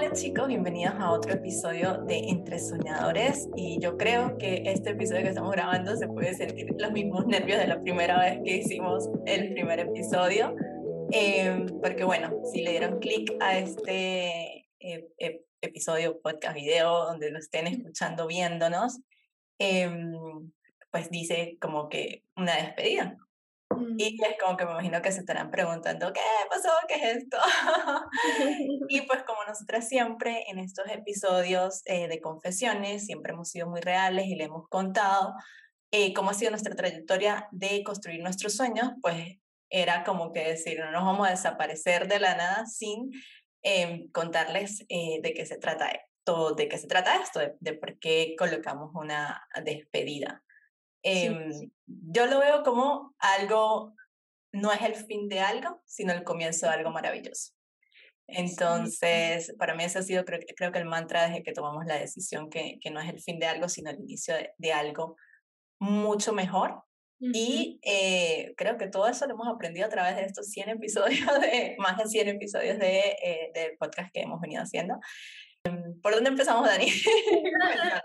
Hola chicos, bienvenidos a otro episodio de Entre Soñadores y yo creo que este episodio que estamos grabando se puede sentir los mismos nervios de la primera vez que hicimos el primer episodio, em, porque bueno, si le dieron clic a este eh, episodio, podcast, video, donde lo estén escuchando, viéndonos, em, pues dice como que una despedida, y es como que me imagino que se estarán preguntando, ¿qué pasó? ¿Qué es esto? y pues como nosotras siempre en estos episodios eh, de confesiones, siempre hemos sido muy reales y le hemos contado eh, cómo ha sido nuestra trayectoria de construir nuestros sueños, pues era como que decir, no nos vamos a desaparecer de la nada sin em, contarles eh, de qué se trata esto, de qué se trata esto, de, de por qué colocamos una despedida. Em, yo lo veo como algo, no es el fin de algo, sino el comienzo de algo maravilloso. Entonces, para mí ese ha sido, creo, creo que el mantra desde que tomamos la decisión que, que no es el fin de algo, sino el inicio de, algo mucho mejor. Y eh, creo que todo eso lo hemos aprendido a través de estos 100 episodios, de, más de 100 episodios de, eh, de podcast que hemos venido haciendo. Em, ¿Por dónde empezamos, Dani?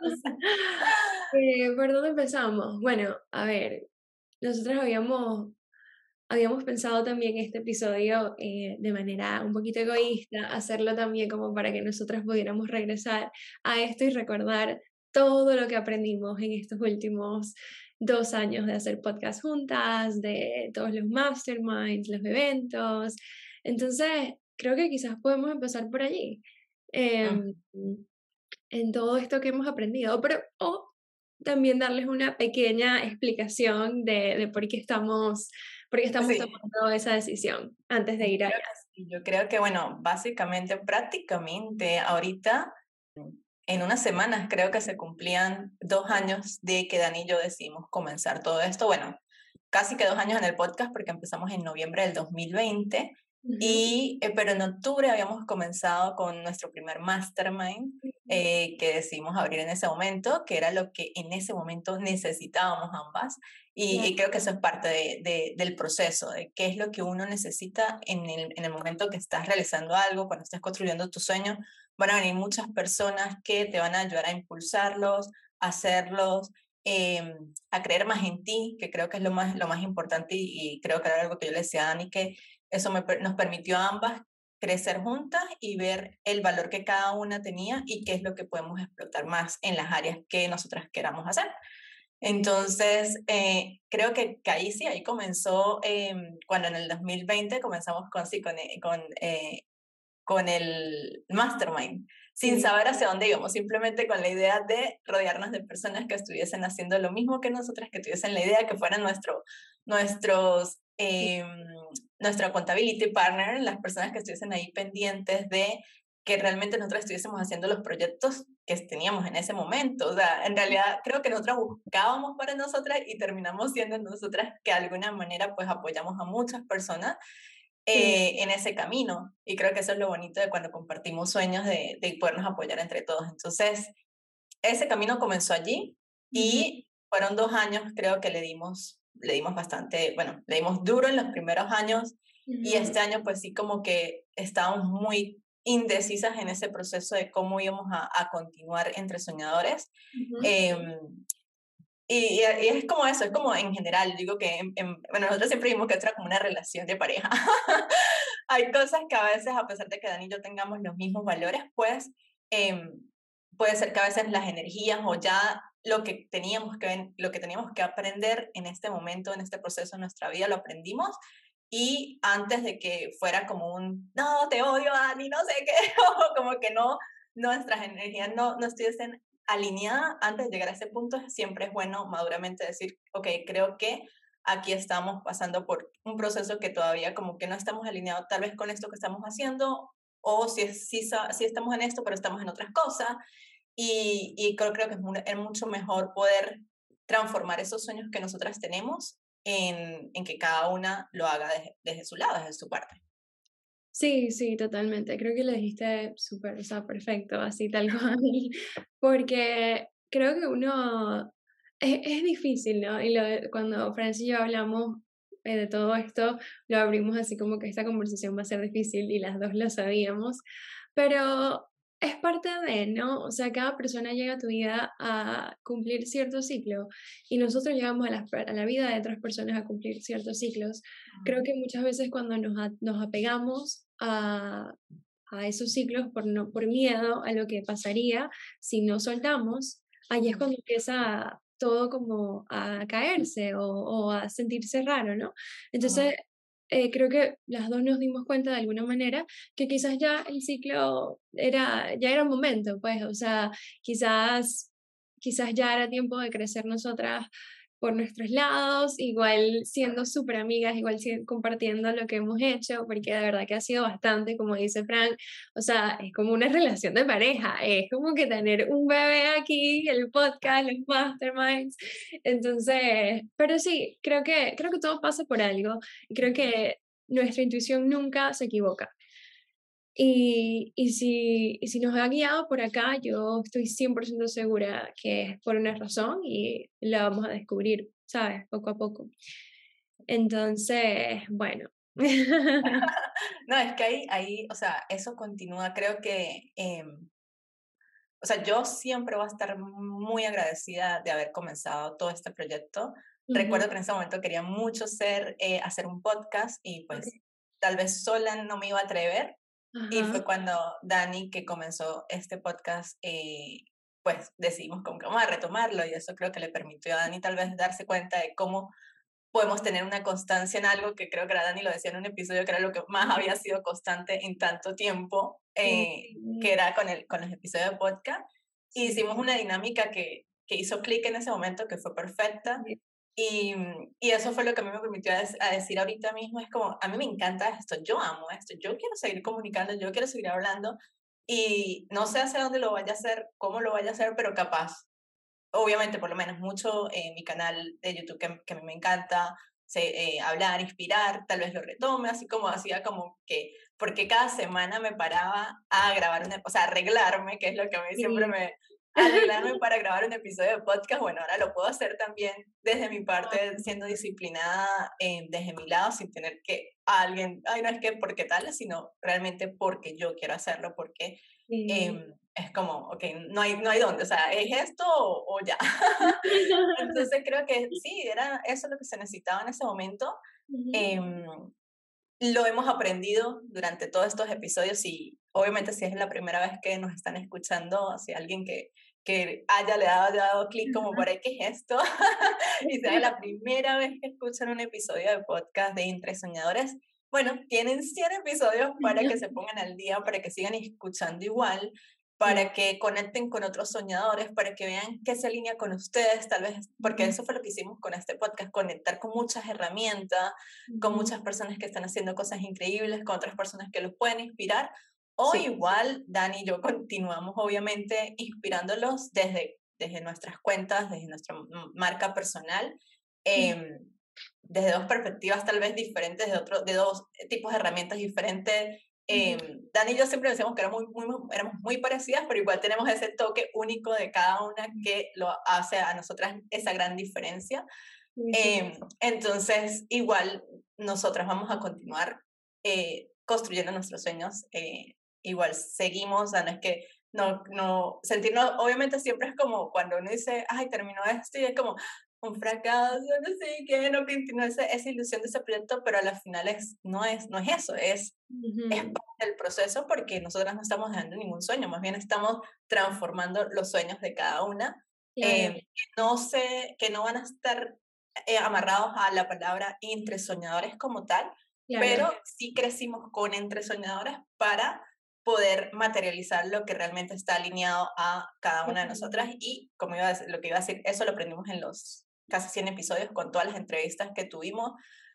Eh, ¿Por dónde empezamos? Bueno, a ver, nosotros habíamos, habíamos pensado también este episodio eh, de manera un poquito egoísta, hacerlo también como para que nosotros pudiéramos regresar a esto y recordar todo lo que aprendimos en estos últimos dos años de hacer podcast juntas, de todos los masterminds, los eventos. Entonces, creo que quizás podemos empezar por allí. Ah. Em, en todo esto que hemos aprendido, pero o también darles una pequeña explicación de, de por qué estamos, por qué estamos tomando esa decisión antes de ir allá. Yo creo que, bueno, básicamente, prácticamente ahorita, en unas semanas creo que se cumplían dos años de que Dani y yo decidimos comenzar todo esto. Bueno, casi que dos años en el podcast porque empezamos en noviembre del 2020 y, eh, pero en octubre habíamos comenzado con nuestro primer mastermind eh, que decidimos abrir en ese momento, que era lo que en ese momento necesitábamos ambas. Y, creo que eso es parte de, del proceso, de qué es lo que uno necesita en el, en el momento que estás realizando algo, cuando estás construyendo tu sueño. Van a venir muchas personas que te van a ayudar a impulsarlos, a hacerlos, em, a creer más en ti, que creo que es lo más, lo más importante y, y creo que era algo que yo le decía a Dani, que eso nos permitió a ambas crecer juntas y ver el valor que cada una tenía y qué es lo que podemos explotar más en las áreas que nosotras queramos hacer. Entonces, eh, creo que, que, ahí sí, ahí comenzó, em, cuando en el 2020 comenzamos con, sí, con, eh, con, eh, con el mastermind, sin saber hacia dónde íbamos, simplemente con la idea de rodearnos de personas que estuviesen haciendo lo mismo que nosotras, que tuviesen la idea, que fueran nuestro, nuestros eh, nuestra accountability partner, las personas que estuviesen ahí pendientes de que realmente nosotros estuviésemos haciendo los proyectos que teníamos en ese momento. O sea, en realidad creo que nosotras buscábamos para nosotras y terminamos siendo nosotras que de alguna manera pues apoyamos a muchas personas eh, en ese camino. Y creo que eso es lo bonito de cuando compartimos sueños de, de podernos apoyar entre todos. Entonces, ese camino comenzó allí y fueron dos años creo que le dimos le dimos bastante, bueno, le dimos duro en los primeros años y este año pues sí como que estábamos muy indecisas en ese proceso de cómo íbamos a, a continuar entre soñadores. Em, y, y, es como eso, es como en general, digo que, bueno, nosotros siempre dijimos que esto era como una relación de pareja. Hay cosas que a veces, a pesar de que Dani y yo tengamos los mismos valores, pues eh, puede ser que a veces las energías o ya lo que teníamos que, lo que, teníamos que aprender en este momento, en este proceso de nuestra vida, lo aprendimos. Y antes de que fuera como un, no, te odio, Dani, no sé qué, o como que no, nuestras energías no, no estuviesen alineadas, antes de llegar a ese punto, siempre es bueno maduramente decir, ok, creo que aquí estamos pasando por un proceso que todavía como que no estamos alineados tal vez con esto que estamos haciendo, o si, si, si estamos en esto, pero estamos en otras cosas. Y, y creo, creo que es, es, mucho mejor poder transformar esos sueños que nosotras tenemos en, en que cada una lo haga desde, desde, su lado, desde su parte. Sí, sí, totalmente. Creo que lo dijiste súper, o sea, perfecto, así tal cual. Porque creo que uno es, es difícil, ¿no? Y lo, cuando Francis y yo hablamos eh, de todo esto, lo abrimos así como que esta conversación va a ser difícil y las dos lo sabíamos. Pero es parte de, ¿no? O sea, cada persona llega a tu vida a cumplir cierto ciclo y nosotros llegamos a la, a la vida de otras personas a cumplir ciertos ciclos. Creo que muchas veces cuando nos, nos apegamos a, a esos ciclos por, no, por miedo a lo que pasaría si no soltamos, ahí es cuando empieza todo como a caerse o, o a sentirse raro, ¿no? Entonces, eh, creo que las dos nos dimos cuenta de alguna manera que quizás ya el ciclo era, ya era momento, pues, o sea, quizás, quizás ya era tiempo de crecer nosotras por nuestros lados, igual siendo súper amigas, igual compartiendo lo que hemos hecho, porque de verdad que ha sido bastante, como dice Frank, o sea, es como una relación de pareja, es como que tener un bebé aquí, el podcast, los masterminds, entonces, pero sí, creo que, creo que todo pasa por algo, y creo que nuestra intuición nunca se equivoca. Y, y, si, y si nos ha guiado por acá, yo estoy 100% segura que es por una razón y la vamos a descubrir, ¿sabes? Poco a poco. Entonces, bueno. no, es que ahí, ahí, o sea, eso continúa. Creo que, eh, o sea, yo siempre voy a estar muy agradecida de haber comenzado todo este proyecto. Recuerdo que en ese momento quería mucho ser, eh, hacer un podcast y pues tal vez sola no me iba a atrever, y fue cuando Dani, que comenzó este podcast, eh, pues decidimos como que vamos a retomarlo y eso creo que le permitió a Dani tal vez darse cuenta de cómo podemos tener una constancia en algo que creo que era Dani lo decía en un episodio que era lo que más había sido constante en tanto tiempo, eh, que era con, el, con los episodios de podcast. Y hicimos una dinámica que, que hizo clic en ese momento, que fue perfecta. Y, y, eso fue lo que a mí me permitió a, decir ahorita mismo, es como, a mí me encanta esto, yo amo esto, yo quiero seguir comunicando, yo quiero seguir hablando y no sé hacia dónde lo vaya a hacer, cómo lo vaya a hacer, pero capaz, obviamente por lo menos mucho en mi canal de YouTube que, que a mí me encanta eh, hablar, inspirar, tal vez lo retome, así como hacía como que, porque cada semana me paraba a grabar una, o sea, arreglarme, que es lo que a mí siempre me, arreglarme para grabar un episodio de podcast, bueno, ahora lo puedo hacer también desde mi parte, siendo disciplinada eh, desde mi lado, sin tener que alguien, ay, no es que porque tal, sino realmente porque yo quiero hacerlo, porque eh, es como, ok, no hay, no hay dónde, o sea, ¿es esto o, ya? Entonces creo que sí, era eso lo que se necesitaba en ese momento. Em, lo hemos aprendido durante todos estos episodios y obviamente si es la primera vez que nos están escuchando, si alguien que, que haya le dado, dado clic como por ¿qué es esto? y sea la primera vez que escuchan un episodio de podcast de Entre Soñadores, bueno, tienen 100 episodios para que se pongan al día, para que sigan escuchando igual, para que conecten con otros soñadores, para que vean qué se alinea con ustedes, tal vez, porque eso fue lo que hicimos con este podcast, conectar con muchas herramientas, con muchas personas que están haciendo cosas increíbles, con otras personas que los pueden inspirar, o igual Dani y yo continuamos obviamente inspirándolos desde, desde nuestras cuentas, desde nuestra marca personal. Eh, desde dos perspectivas tal vez diferentes, de, otro, de dos tipos de herramientas diferentes, eh, Dani y yo siempre decíamos que éramos muy, muy, éramos muy parecidas, pero igual tenemos ese toque único de cada una que lo hace a nosotras esa gran diferencia. Eh, entonces, igual nosotras vamos a continuar eh, construyendo nuestros sueños. Eh, igual seguimos, o no es que no, no, sentirnos, obviamente siempre es como cuando uno dice, ay, terminó esto y es como, un fracaso, no sé qué, no continúa esa, esa, ilusión de ese proyecto, pero a la final es, no, es, no es eso, es, es parte del proceso porque nosotras no estamos dejando ningún sueño, más bien estamos transformando los sueños de cada una, eh, no sé, que no van a estar eh, amarrados a la palabra entre soñadores como tal, pero sí crecimos con entre soñadores para poder materializar lo que realmente está alineado a cada una de nosotras y como iba a decir, lo que iba a decir, eso lo aprendimos en los casi 100 episodios con todas las entrevistas que tuvimos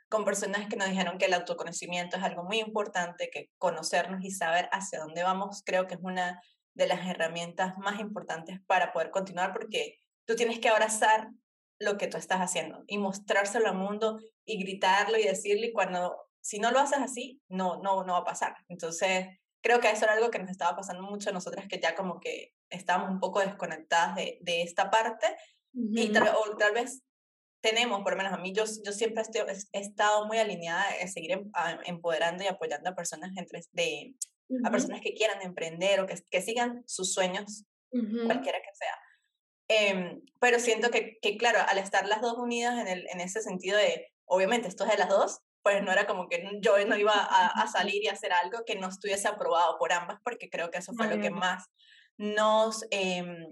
con personas que nos dijeron que el autoconocimiento es algo muy importante, que conocernos y saber hacia dónde vamos, creo que es una de las herramientas más importantes para poder continuar, porque tú tienes que abrazar lo que tú estás haciendo y mostrárselo al mundo y gritarlo y decirle, y cuando, si no lo haces así, no, no, no va a pasar. Entonces, creo que eso era algo que nos estaba pasando mucho a nosotras, que ya como que estábamos un poco desconectadas de, de esta parte, y tal, o tal vez tenemos, por lo menos a mí, yo, yo siempre estoy, he estado muy alineada en seguir em, empoderando y apoyando a personas entre, de, a personas que quieran emprender o que, que sigan sus sueños, cualquiera que sea. Em, pero siento que, que, claro, al estar las dos unidas en, el, en ese sentido de, obviamente, esto es de las dos, pues no era como que yo no iba a, a, salir y hacer algo que no estuviese aprobado por ambas, porque creo que eso fue lo que más nos, eh,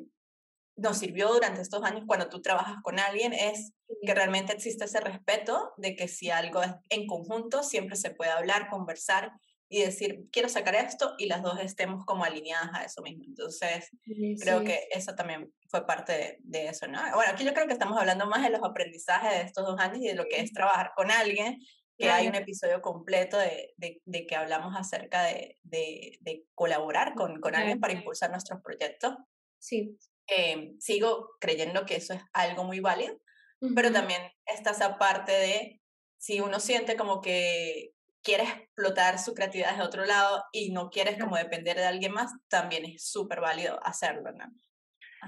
nos sirvió durante estos años cuando tú trabajas con alguien, es que realmente existe ese respeto de que si algo es en conjunto, siempre se puede hablar, conversar y decir, quiero sacar esto y las dos estemos como alineadas a eso mismo. Entonces, creo que eso también fue parte de, de, eso, ¿no? Bueno, aquí yo creo que estamos hablando más de los aprendizajes de estos dos años y de lo que es trabajar con alguien que hay un episodio completo de, de, de que hablamos acerca de, de colaborar con, con alguien para impulsar nuestros proyectos. Sí. Eh, sigo creyendo que eso es algo muy válido, pero también está esa parte de si uno siente como que quiere explotar su creatividad desde otro lado y no quieres como depender de alguien más, también es súper válido hacerlo, ¿no?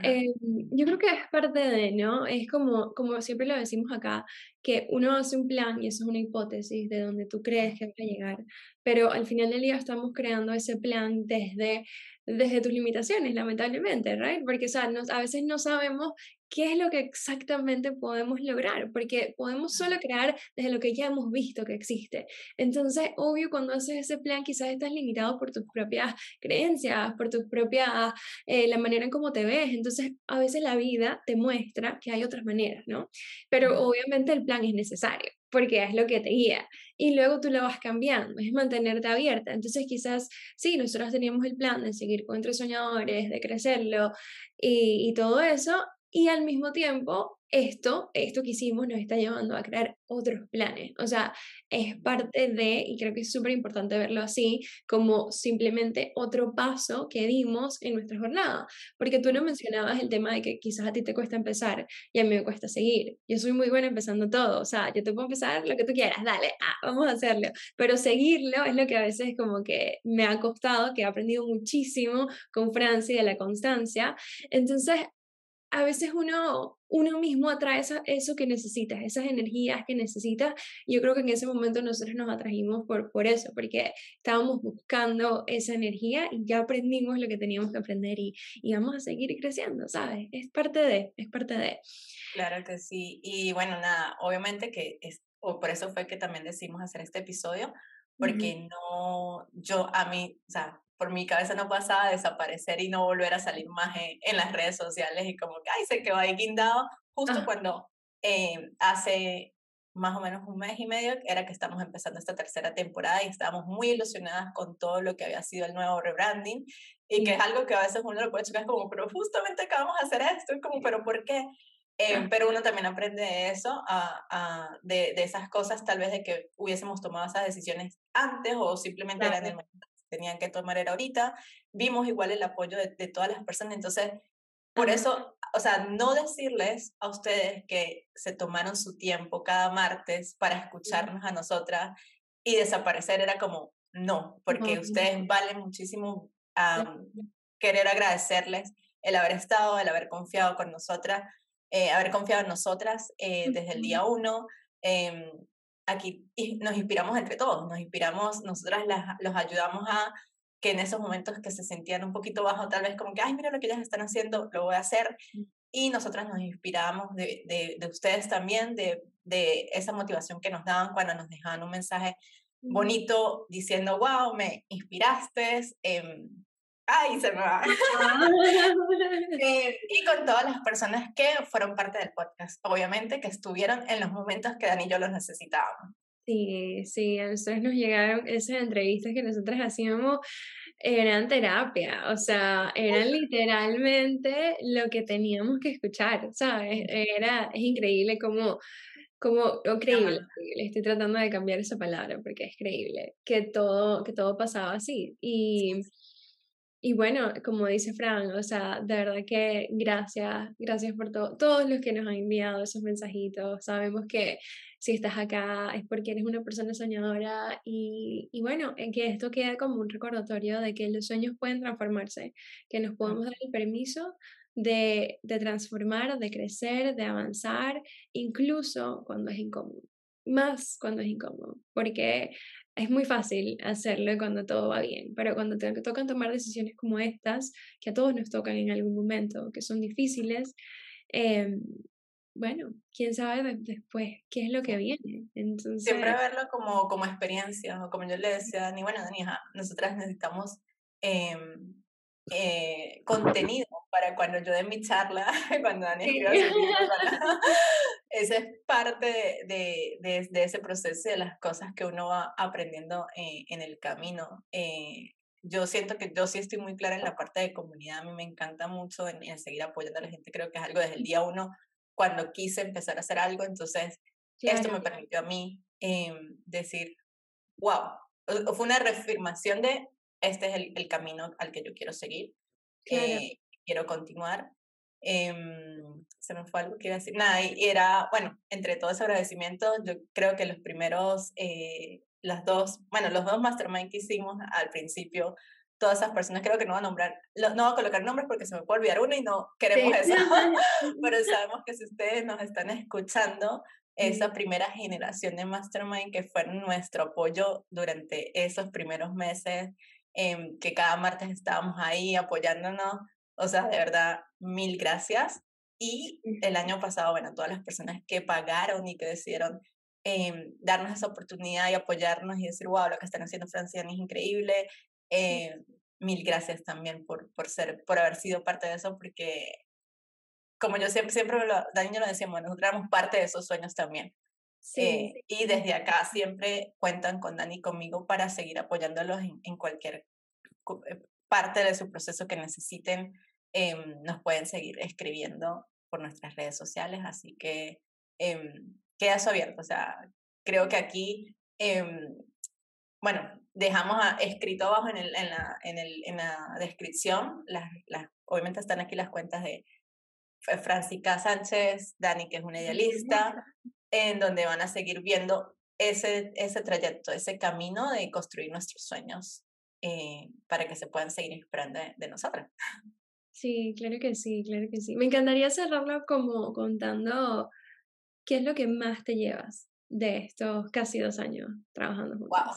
Eh, yo creo que es parte de, ¿no? Es como, como siempre lo decimos acá, que uno hace un plan y eso es una hipótesis de donde tú crees que va a llegar, pero al final del día estamos creando ese plan desde, desde tus limitaciones, lamentablemente, ¿right? Porque, o sea, a veces no sabemos qué es lo que exactamente podemos lograr, porque podemos solo crear desde lo que ya hemos visto que existe. Entonces, obvio, cuando haces ese plan, quizás estás limitado por tus propias creencias, por tus propias, eh, la manera en cómo te ves. Entonces, a veces la vida te muestra que hay otras maneras, ¿no? Pero obviamente el plan es necesario porque es lo que te guía. Y luego tú lo vas cambiando, es mantenerte abierta. Entonces quizás, sí, nosotros teníamos el plan de seguir con Entre Soñadores, de crecerlo y, y todo eso, y al mismo tiempo, esto, esto que hicimos nos está llevando a crear otros planes. O sea, es parte de, y creo que es súper importante verlo así, como simplemente otro paso que dimos en nuestra jornada. Porque tú no mencionabas el tema de que quizás a ti te cuesta empezar y a mí me cuesta seguir. Yo soy muy buena empezando todo. O sea, yo te puedo empezar lo que tú quieras, dale, ah, vamos a hacerlo. Pero seguirlo es lo que a veces como que me ha costado, que he aprendido muchísimo con Francia y de la constancia. Entonces, a veces uno, uno mismo atrae eso que necesitas, esas energías que necesitas. Yo creo que en ese momento nosotros nos atrajimos por, por eso, porque estábamos buscando esa energía y ya aprendimos lo que teníamos que aprender y, y vamos a seguir creciendo, ¿sabes? Es parte de, es parte de. Claro que sí. Y bueno, nada, obviamente que es, o por eso fue que también decidimos hacer este episodio, porque no, yo a mí, o sea, por mi cabeza no pasaba desaparecer y no volver a salir más en, las redes sociales y como que, ay, se quedó ahí guindado justo ah. cuando eh, hace más o menos un mes y medio era que estamos empezando esta tercera temporada y estábamos muy ilusionadas con todo lo que había sido el nuevo rebranding y que es algo que a veces uno lo puede chocar como, pero justamente acabamos de hacer esto, y como, pero ¿por qué? Eh, ah. pero uno también aprende de eso, a, de, de, esas cosas tal vez de que hubiésemos tomado esas decisiones antes o simplemente eran en el momento tenían que tomar era ahorita. Vimos igual el apoyo de, de todas las personas, entonces, por eso, o sea, no decirles a ustedes que se tomaron su tiempo cada martes para escucharnos a nosotras y desaparecer era como, no, porque ustedes valen muchísimo querer agradecerles el haber estado, el haber confiado con nosotras, eh, haber confiado en nosotras eh, desde el día uno. Eh, aquí nos inspiramos entre todos, nos inspiramos, nosotras las, los ayudamos a que en esos momentos que se sentían un poquito bajo, tal vez como que, ay, mira lo que ellas están haciendo, lo voy a hacer. Mm. Y nosotras nos inspiramos de, de, de ustedes también, de, de esa motivación que nos daban cuando nos dejaban un mensaje bonito diciendo, wow, me inspiraste, eh, ¡Ay, se me va! Eh, y con todas las personas que fueron parte del podcast, obviamente, que estuvieron en los momentos que Dani y yo los necesitábamos. Sí, sí, a nosotros nos llegaron esas entrevistas que nosotros hacíamos, eran terapia, o sea, eran literalmente lo que teníamos que escuchar, ¿sabes? Era, es increíble como como increíble, estoy tratando de cambiar esa palabra porque es creíble que todo que todo pasaba así y y bueno, como dice Fran, o sea, de verdad que gracias, gracias por todo, todos los que nos han enviado esos mensajitos. Sabemos que si estás acá es porque eres una persona soñadora y, y bueno, en que esto queda como un recordatorio de que los sueños pueden transformarse, que nos podemos dar el permiso de, de transformar, de crecer, de avanzar, incluso cuando es incómodo, más cuando es incómodo, porque es muy fácil hacerlo cuando todo va bien, pero cuando te tocan tomar decisiones como estas, que a todos nos tocan en algún momento, que son difíciles, em, bueno, quién sabe después qué es lo que viene. Entonces... Siempre verlo como, como experiencia, o como yo le decía a Dani, bueno, Dani, nosotras necesitamos em, eh, contenido para cuando yo dé mi charla, cuando Dani escriba Esa es parte de, de, de, ese proceso de las cosas que uno va aprendiendo eh, en el camino. Eh, yo siento que yo sí estoy muy clara en la parte de comunidad, a mí me encanta mucho en, en seguir apoyando a la gente, creo que es algo desde el día uno cuando quise empezar a hacer algo, entonces esto me permitió a mí em, decir, wow, fue una reafirmación de este es el, el, camino al que yo quiero seguir, eh, quiero continuar. Em, se me fue algo que iba a decir. Nada, y era, bueno, entre todos ese agradecimiento, yo creo que los primeros, eh, las dos, bueno, los dos mastermind que hicimos al principio, todas esas personas, creo que no voy a nombrar, no voy a colocar nombres porque se me puede olvidar uno y no queremos eso, pero sabemos que si ustedes nos están escuchando, esa primera generación de Mastermind que fue nuestro apoyo durante esos primeros meses, eh, que cada martes estábamos ahí apoyándonos, o sea, de verdad, mil gracias. Y el año pasado, bueno, todas las personas que pagaron y que decidieron eh, darnos esa oportunidad y apoyarnos y decir, wow, lo que están haciendo Franciana es increíble, eh, mil gracias también por, por, ser, por haber sido parte de eso, porque como yo siempre, siempre lo, Daniel lo decíamos, nosotros éramos parte de esos sueños también. Eh, y desde acá siempre cuentan con Dani y conmigo para seguir apoyándolos en, en cualquier eh, parte de su proceso que necesiten. Eh, nos pueden seguir escribiendo por nuestras redes sociales, así que eh, queda eso abierto. O sea, creo que aquí em, bueno, dejamos escrito abajo en, el, en, la, en, el, en la descripción, las, las, obviamente están aquí las cuentas de Francisca Sánchez, Dani, que es una idealista, en donde van a seguir viendo ese, ese trayecto, ese camino de construir nuestros sueños eh, para que se puedan seguir inspirando de, de nosotras. Sí, claro que sí, claro que sí. Me encantaría cerrarlo como contando qué es lo que más te llevas de estos casi dos años trabajando juntos? ¡Wow!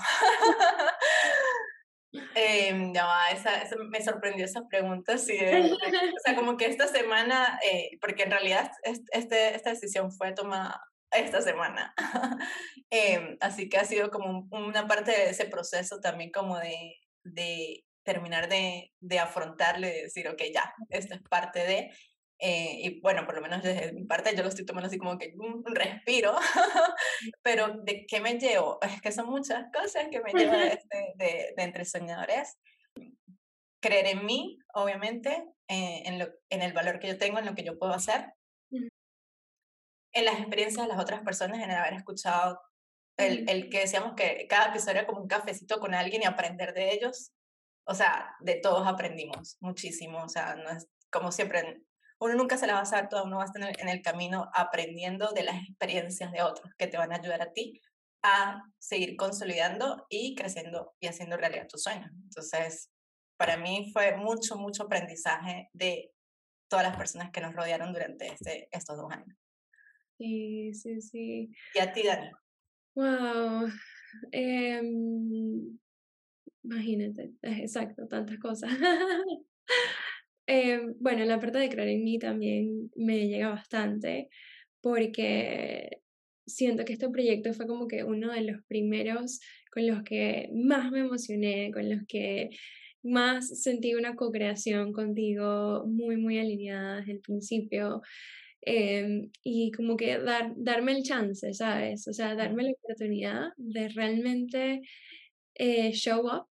eh, ya, esa, esa, me sorprendió esa pregunta, sí, o sea, como que esta semana, eh, porque en realidad este, esta decisión fue tomada esta semana, eh, así que ha sido como una parte de ese proceso también como de, de terminar de, de afrontarle, de decir, ok, ya, esto es parte de, eh, y bueno, por lo menos desde mi parte yo lo estoy tomando así como que un respiro, pero ¿de qué me llevo? Es que son muchas cosas que me llevan de, este, de, de entre soñadores. Creer en mí, obviamente, eh, en, lo, en el valor que yo tengo, en lo que yo puedo hacer, en las experiencias de las otras personas, en el haber escuchado el, el que decíamos que cada episodio era como un cafecito con alguien y aprender de ellos. O sea, de todos aprendimos muchísimo. O sea, no es como siempre uno nunca se la va a saber toda, uno va a estar en el camino aprendiendo de las experiencias de otros que te van a ayudar a ti a seguir consolidando y creciendo y haciendo realidad tus sueños. Entonces, para mí fue mucho, mucho aprendizaje de todas las personas que nos rodearon durante este, estos dos años. Sí, sí, sí. ¿Y a ti, Dani? Wow. Eh, imagínate, exacto, tantas cosas. Eh, bueno, la parte de creer en mí también me llega bastante porque siento que este proyecto fue como que uno de los primeros con los que más me emocioné, con los que más sentí una co-creación contigo muy, muy alineada desde el principio. Eh, y como que dar, darme el chance, ¿sabes? O sea, darme la oportunidad de realmente eh, show up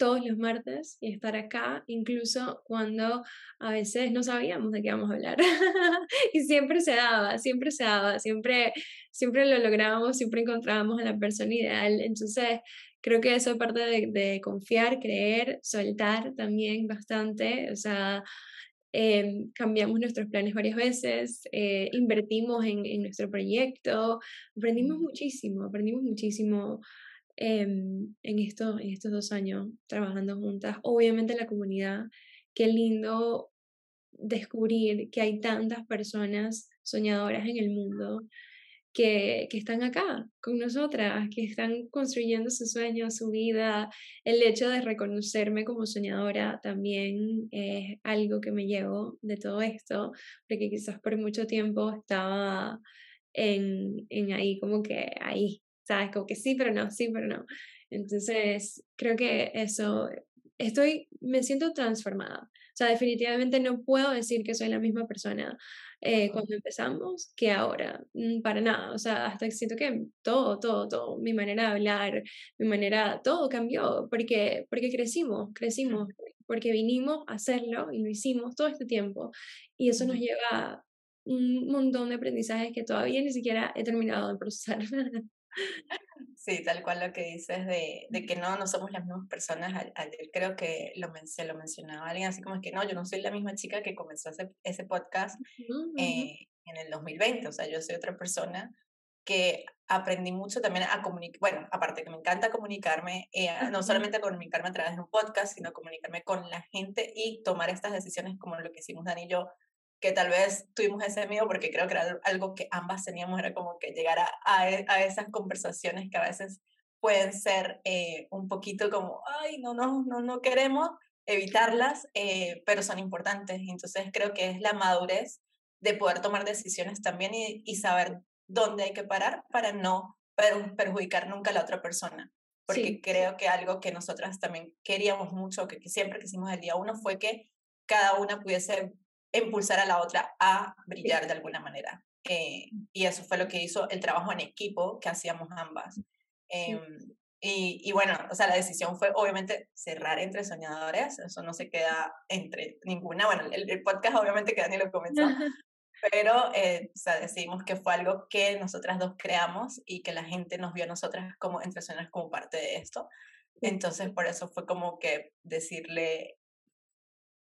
todos los martes y estar acá, incluso cuando a veces no sabíamos de qué íbamos a hablar. y siempre se daba, siempre se daba, siempre, siempre lo lográbamos, siempre encontrábamos a la persona ideal. Entonces, creo que eso es parte de, de confiar, creer, soltar también bastante. O sea, eh, cambiamos nuestros planes varias veces, eh, invertimos en, en, nuestro proyecto, aprendimos muchísimo, aprendimos muchísimo en, esto, en estos dos años trabajando juntas. Obviamente la comunidad, qué lindo descubrir que hay tantas personas soñadoras en el mundo que, que, están acá con nosotras, que están construyendo su sueño, su vida. El hecho de reconocerme como soñadora también es algo que me llevo de todo esto, porque quizás por mucho tiempo estaba en, en ahí como que ahí, ¿sabes? Como que sí, pero no, sí, pero no. Entonces, creo que eso, estoy, me siento transformada. O sea, definitivamente no puedo decir que soy la misma persona eh, cuando empezamos que ahora, mm, para nada, o sea, hasta siento que todo, todo, todo, mi manera de hablar, mi manera, todo cambió, porque, porque crecimos, crecimos, porque vinimos a hacerlo y lo hicimos todo este tiempo, y eso nos lleva un montón de aprendizajes que todavía ni siquiera he terminado de procesar. Sí, tal cual lo que dices de, de que no, no somos las mismas personas. Ayer creo que lo, se lo mencionaba alguien, así como es que no, yo no soy la misma chica que comenzó ese, ese podcast eh, en el 2020, o sea, yo soy otra persona que aprendí mucho también a comunicar, bueno, aparte que me encanta comunicarme, eh, no solamente a comunicarme a través de un podcast, sino comunicarme con la gente y tomar estas decisiones como lo que hicimos Dani y yo que tal vez tuvimos ese miedo porque creo que era algo que ambas teníamos, era como que llegar a, a, e, esas conversaciones que a veces pueden ser eh, un poquito como, ay, no, no, no, no queremos evitarlas, eh, pero son importantes. Entonces creo que es la madurez de poder tomar decisiones también y, y saber dónde hay que parar para no perjudicar nunca a la otra persona. Porque creo que algo que nosotras también queríamos mucho, que, que siempre quisimos el día uno, fue que cada una pudiese impulsar a la otra a brillar de alguna manera. Eh, y eso fue lo que hizo el trabajo en equipo que hacíamos ambas. Em, y, y, bueno, o sea, la decisión fue obviamente cerrar entre soñadores, eso no se queda entre ninguna, bueno, el, podcast obviamente que Dani lo comenzó, pero eh, o sea, decidimos que fue algo que nosotras dos creamos y que la gente nos vio a nosotras como entre soñadores como parte de esto. Entonces, por eso fue como que decirle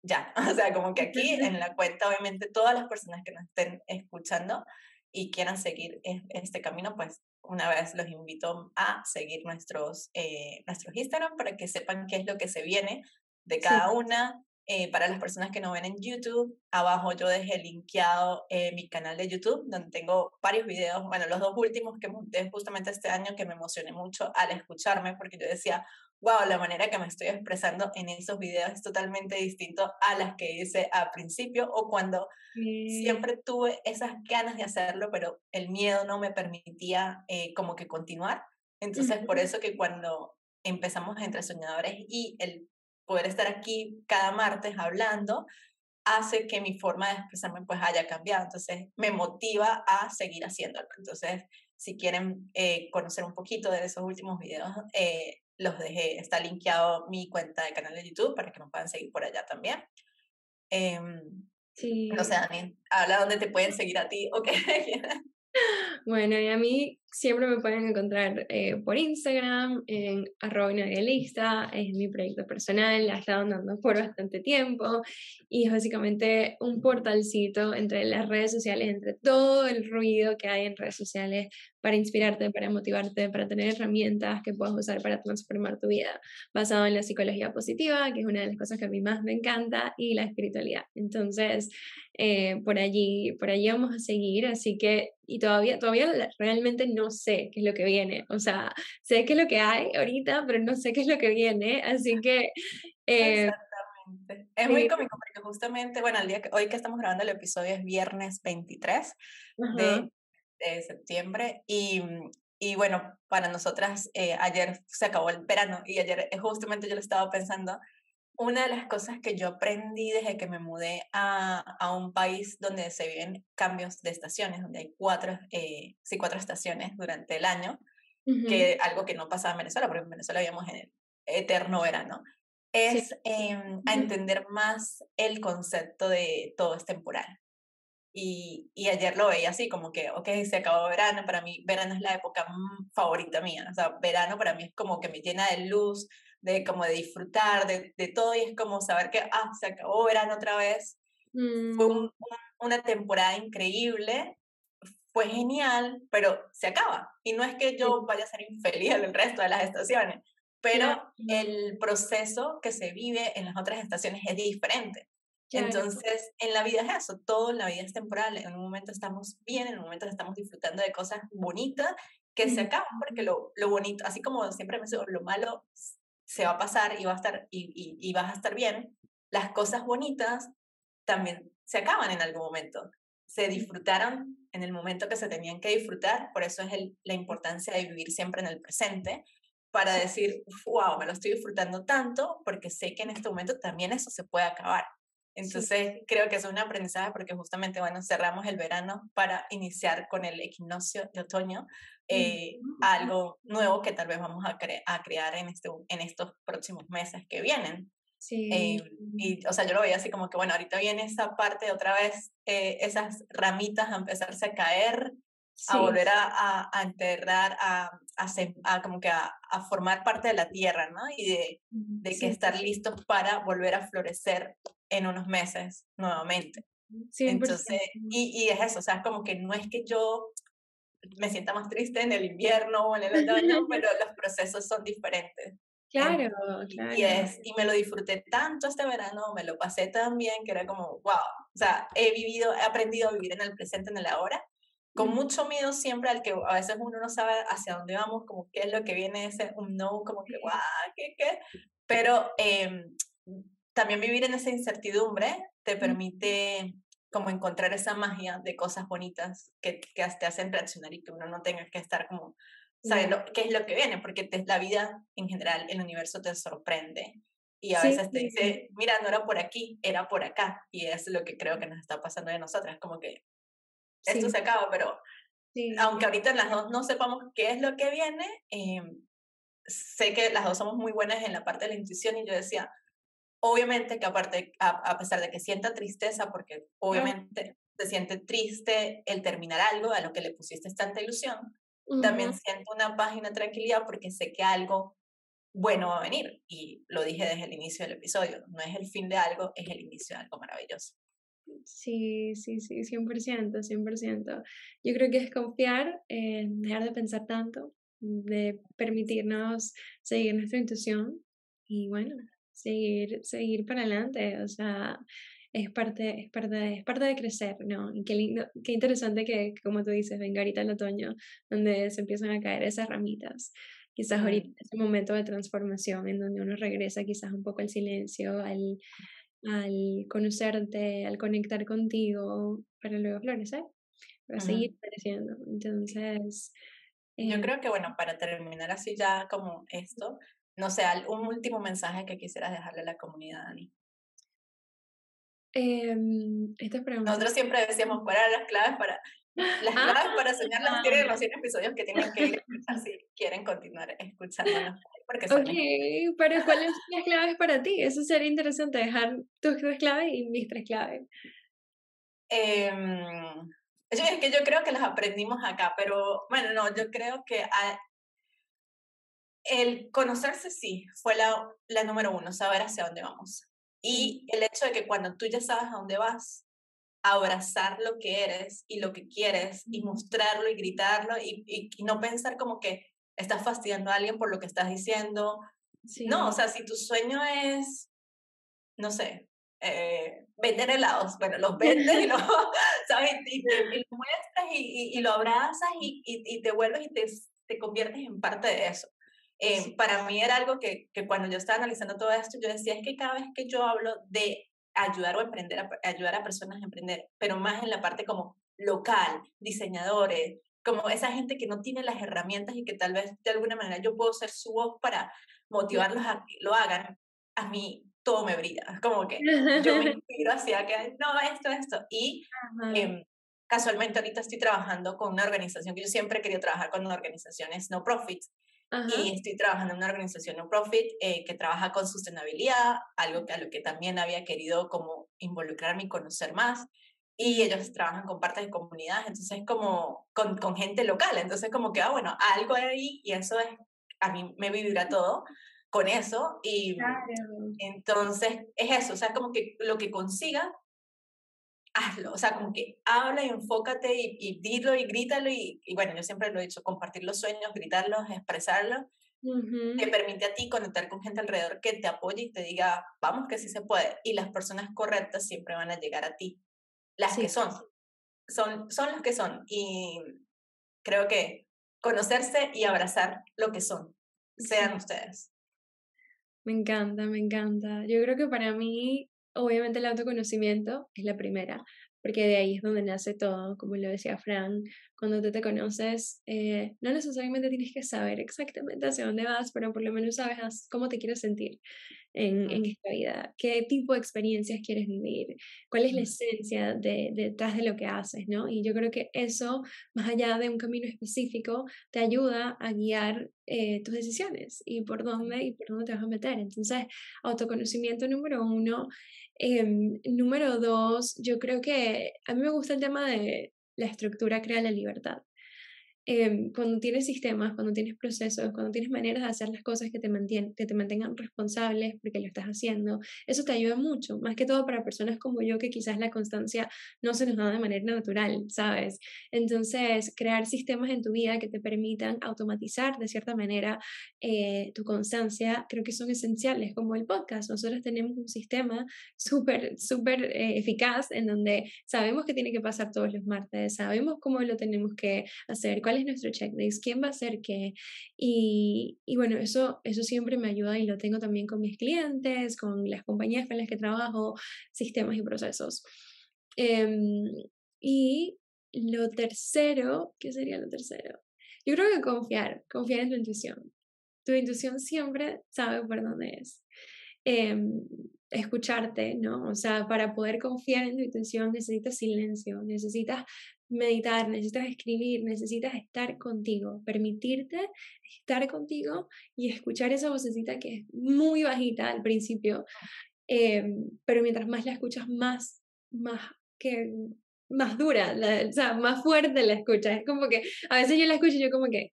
ya, o sea, como que aquí en la cuenta, obviamente, todas las personas que nos estén escuchando y quieran seguir este camino, pues una vez los invito a seguir nuestros, eh, nuestros Instagram para que sepan qué es lo que se viene de cada una. Eh, para las personas que no ven en YouTube, abajo yo dejé linkeado eh, mi canal de YouTube, donde tengo varios videos, bueno, los dos últimos que monté justamente este año, que me emocioné mucho al escucharme, porque yo decía, wow, la manera que me estoy expresando en esos videos es totalmente distinto a las que hice al principio o cuando siempre tuve esas ganas de hacerlo, pero el miedo no me permitía eh, como que continuar. Entonces, por eso que cuando empezamos Entre Soñadores y el poder estar aquí cada martes hablando, hace que mi forma de expresarme pues haya cambiado. Entonces, me motiva a seguir haciéndolo. Entonces, si quieren eh, conocer un poquito de esos últimos videos, eh, los dejé, está linkeado mi cuenta de canal de YouTube para que me puedan seguir por allá también. Eh, sí. No sé, Dani, habla dónde te pueden seguir a ti o qué Bueno, y a mí siempre me pueden encontrar eh, por Instagram, en arroba lista, es mi proyecto personal, ha estado andando por bastante tiempo y es básicamente un portalcito entre las redes sociales, entre todo el ruido que hay en redes sociales para inspirarte, para motivarte, para tener herramientas que puedas usar para transformar tu vida, basado en la psicología positiva, que es una de las cosas que a mí más me encanta, y la espiritualidad. Entonces, eh, por allí, por allí vamos a seguir, así que, y todavía, todavía realmente no sé qué es lo que viene, o sea, sé qué es lo que hay ahorita, pero no sé qué es lo que viene, así que... Eh, Exactamente. Es muy cómico porque justamente, bueno, el día que, hoy que estamos grabando el episodio es viernes 23 de de septiembre y, y bueno, para nosotras eh, ayer se acabó el verano y ayer eh, justamente yo lo estaba pensando, una de las cosas que yo aprendí desde que me mudé a, a un país donde se viven cambios de estaciones, donde hay cuatro, eh, sí, cuatro estaciones durante el año, que algo que no pasaba en Venezuela, porque en Venezuela vivíamos en el eterno verano, es em, a entender más el concepto de todo es temporal. Y, y, ayer lo veía así, como que, ok, se acabó verano, para mí verano es la época favorita mía, o sea, verano para mí es como que me llena de luz, de como de disfrutar de, de todo y es como saber que, ah, se acabó verano otra vez. Fue mm. una temporada increíble, fue genial, pero se acaba. Y no es que yo vaya a ser infeliz en el resto de las estaciones, pero el proceso que se vive en las otras estaciones es diferente. Entonces, en la vida es eso, todo en la vida es temporal, en un momento estamos bien, en un momento estamos disfrutando de cosas bonitas que se acaban, porque lo, lo bonito, así como siempre me digo, lo malo se va a pasar y, va a estar, y, y, y vas a estar bien, las cosas bonitas también se acaban en algún momento. Se disfrutaron en el momento que se tenían que disfrutar, por eso es el, la importancia de vivir siempre en el presente, para decir, wow, me lo estoy disfrutando tanto, porque sé que en este momento también eso se puede acabar. Entonces, creo que es un aprendizaje porque justamente, bueno, cerramos el verano para iniciar con el equinoccio de otoño, eh, algo nuevo que tal vez vamos a, a crear en, este, en estos próximos meses que vienen. Sí. Eh, y, o sea, yo lo veía así como que, bueno, ahorita viene esa parte otra vez, eh, esas ramitas a empezarse a caer, a volver a, a, enterrar, a, a, como que a, formar parte de la tierra, ¿no? Y de, de que estar listos para volver a florecer en unos meses nuevamente. Entonces, y, y es eso, o sea, como que no es que yo me sienta más triste en el invierno o en el otoño, pero los procesos son diferentes. Claro, claro. Y, es, y me lo disfruté tanto este verano, me lo pasé tan bien que era como, wow, o sea, he vivido, he aprendido a vivir en el presente, en el ahora, con mucho miedo siempre al que a veces uno no sabe hacia dónde vamos, como qué es lo que viene, ese un no, como que, wow, qué, qué. Pero eh, también vivir en esa incertidumbre te permite como encontrar esa magia de cosas bonitas que, que te hacen reaccionar y que uno no tenga que estar como sabiendo qué es lo que viene, porque te, la vida en general, el universo te sorprende y a veces te dice, mira, no era por aquí, era por acá, y es lo que creo que nos está pasando de nosotras, como que esto se acaba, pero aunque ahorita las dos no sepamos qué es lo que viene, eh, sé que las dos somos muy buenas en la parte de la intuición y yo decía, obviamente que aparte, a, pesar de que sienta tristeza, porque obviamente se siente triste el terminar algo a lo que le pusiste tanta ilusión, también siento una página de tranquilidad porque sé que algo bueno va a venir. Y lo dije desde el inicio del episodio, no es el fin de algo, es el inicio de algo maravilloso. Sí, sí, sí, 100%, 100%. Yo creo que es confiar, en dejar de pensar tanto, de permitirnos seguir nuestra intuición y bueno, seguir, seguir para adelante, o sea, es parte, es parte, es parte de crecer, ¿no? Y qué lindo, qué interesante que, como tú dices, venga ahorita el otoño, donde se empiezan a caer esas ramitas. Quizás ahorita es un momento de transformación en donde uno regresa quizás un poco al silencio, al, al conocerte, al conectar contigo, para luego florecer, para seguir creciendo. Entonces... Yo eh creo que, bueno, para terminar así ya como esto, no sé, un último mensaje que quisieras dejarle a la comunidad, Dani. Eh, esta pregunta. Nosotros siempre decíamos cuáles eran las claves para las ah, claves para soñar las tienen los 100 episodios que tienen que ir a escuchar si quieren continuar escuchándonos. Porque ok, pero ¿cuáles son las claves para ti? Eso sería interesante, dejar tus tres claves y mis tres claves. Eh, es que yo creo que las aprendimos acá, pero bueno, no, yo creo que el conocerse sí fue la, la número uno, saber hacia dónde vamos. Y el hecho de que cuando tú ya sabes a dónde vas, abrazar lo que eres y lo que quieres y mostrarlo y gritarlo y, y, no pensar como que estás fastidiando a alguien por lo que estás diciendo. No, o sea, si tu sueño es, no sé, eh, vender helados, bueno, los vendes y lo, ¿sabes? Y, te, lo muestras y, y, lo abrazas y, y, te vuelves y te, te conviertes en parte de eso. Eh, para mí era algo que, que, cuando yo estaba analizando todo esto, yo decía, es que cada vez que yo hablo de ayudar o emprender, a, ayudar a personas a emprender, pero más en la parte como local, diseñadores, como esa gente que no tiene las herramientas y que tal vez de alguna manera yo puedo ser su voz para motivarlos a que lo hagan, a mí todo me brilla, como que yo me inspiro hacia que, no, esto, esto, y eh, casualmente ahorita estoy trabajando con una organización que yo siempre he querido trabajar con organizaciones no profits, y estoy trabajando en una organización no profit eh, que trabaja con sostenibilidad, algo que, a lo que también había querido como involucrarme y conocer más. Y ellos trabajan con partes de comunidades, entonces como con, con gente local, entonces como que, ah, bueno, algo ahí y eso es, a mí me vibra todo con eso y entonces es eso, o sea, como que lo que consiga hazlo, o sea, como que habla y enfócate y, y dilo y grítalo y, y, bueno, yo siempre lo he dicho, compartir los sueños, gritarlos, expresarlos te permite a ti conectar con gente alrededor que te apoye y te diga, vamos que sí se puede. Y las personas correctas siempre van a llegar a ti. Las que son, son, son los que son. Y creo que conocerse y abrazar lo que son, sean ustedes. Me encanta, me encanta. Yo creo que para mí, obviamente el autoconocimiento es la primera, porque de ahí es donde nace todo, como lo decía Fran, cuando tú te conoces, eh, no necesariamente tienes que saber exactamente hacia dónde vas, pero por lo menos sabes cómo te quieres sentir en, en, esta vida, qué tipo de experiencias quieres vivir, cuál es la esencia de, detrás de lo que haces, ¿no? Y yo creo que eso, más allá de un camino específico, te ayuda a guiar eh, tus decisiones y por dónde y por dónde te vas a meter. Entonces, autoconocimiento número uno. Em, número dos, yo creo que a mí me gusta el tema de la estructura crea la libertad. Em, cuando tienes sistemas, cuando tienes procesos, cuando tienes maneras de hacer las cosas que te, mantienen, que te mantengan responsables porque lo estás haciendo, eso te ayuda mucho, más que todo para personas como yo que quizás la constancia no se nos da de manera natural, ¿sabes? Entonces, crear sistemas en tu vida que te permitan automatizar de cierta manera eh, tu constancia, creo que son esenciales, como el podcast. Nosotros tenemos un sistema súper, súper eh, eficaz en donde sabemos que tiene que pasar todos los martes, sabemos cómo lo tenemos que hacer, cuál nuestro checklist, quién va a hacer qué. Y, y, bueno, eso, eso siempre me ayuda y lo tengo también con mis clientes, con las compañías con las que trabajo, sistemas y procesos. Em, y lo tercero, ¿qué sería lo tercero? Yo creo que confiar, confiar en tu intuición. Tu intuición siempre sabe por dónde es. Em, escucharte, ¿no? O sea, para poder confiar en tu intuición necesitas silencio, necesitas meditar, necesitas escribir, necesitas estar contigo, permitirte estar contigo y escuchar esa vocecita que es muy bajita al principio, em, pero mientras más la escuchas, más, más, que, más dura, o sea, más fuerte la escuchas. Es como que a veces yo la escucho y yo como que,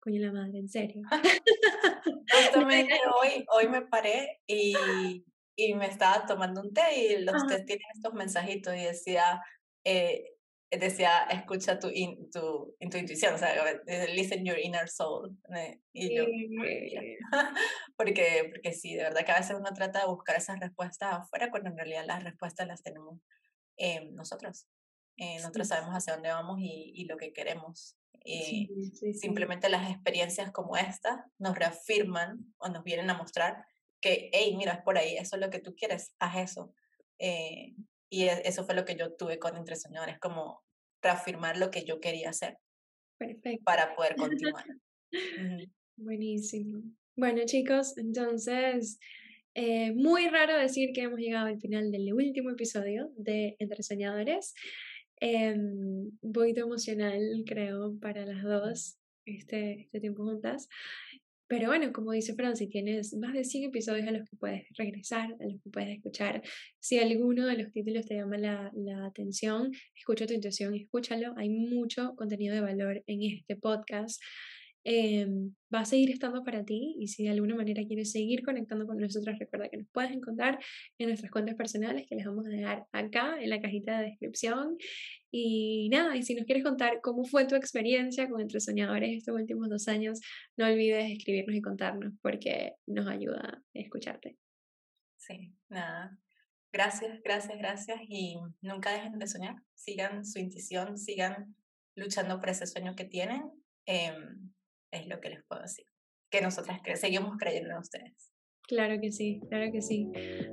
coño la madre, en serio. Justamente hoy, hoy me paré y, y me estaba tomando un té y los tés tienen estos mensajitos y decía, eh, decía, escucha tu, tu, intuición, o sea, listen your inner soul. Y yo, porque, porque sí, de verdad que a veces uno trata de buscar esas respuestas afuera, cuando en realidad las respuestas las tenemos eh, nosotros. Eh, nosotros sabemos hacia dónde vamos y, y lo que queremos. Y simplemente las experiencias como esta nos reafirman o nos vienen a mostrar que, hey, mira, es por ahí, eso es lo que tú quieres, haz eso. Eh, y e, eso fue lo que yo tuve con Entre Soñadores, como reafirmar lo que yo quería hacer Perfecto. para poder continuar. Buenísimo. Bueno, chicos, entonces, eh, muy raro decir que hemos llegado al final del último episodio de Entre Soñadores. Eh, un poquito emocional, creo, para las dos este, este tiempo juntas. Pero bueno, como dice Fran, si tienes más de 100 episodios a los que puedes regresar, a los que puedes escuchar, si alguno de los títulos te llama la, la atención, escucha tu intuición, escúchalo. Hay mucho contenido de valor en este podcast. Eh, va a seguir estando para ti y si de alguna manera quieres seguir conectando con nosotros, recuerda que nos puedes encontrar en nuestras cuentas personales que les vamos a dejar acá en la cajita de descripción. Y nada, y si nos quieres contar cómo fue tu experiencia con Entre Soñadores estos últimos dos años, no olvides escribirnos y contarnos porque nos ayuda a escucharte. Sí, nada. Gracias, gracias, gracias y nunca dejen de soñar. Sigan su intuición, sigan luchando por ese sueño que tienen. Eh, es lo que les puedo decir. Que nosotras seguimos creyendo en ustedes. Claro que sí, claro que sí.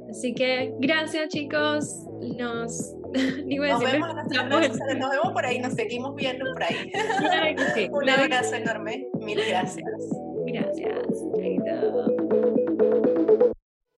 Así que gracias chicos. Nos, nos, vemos, nos vemos por ahí, nos seguimos viendo por ahí. Claro que sí. Un abrazo enorme. Mil gracias. Gracias.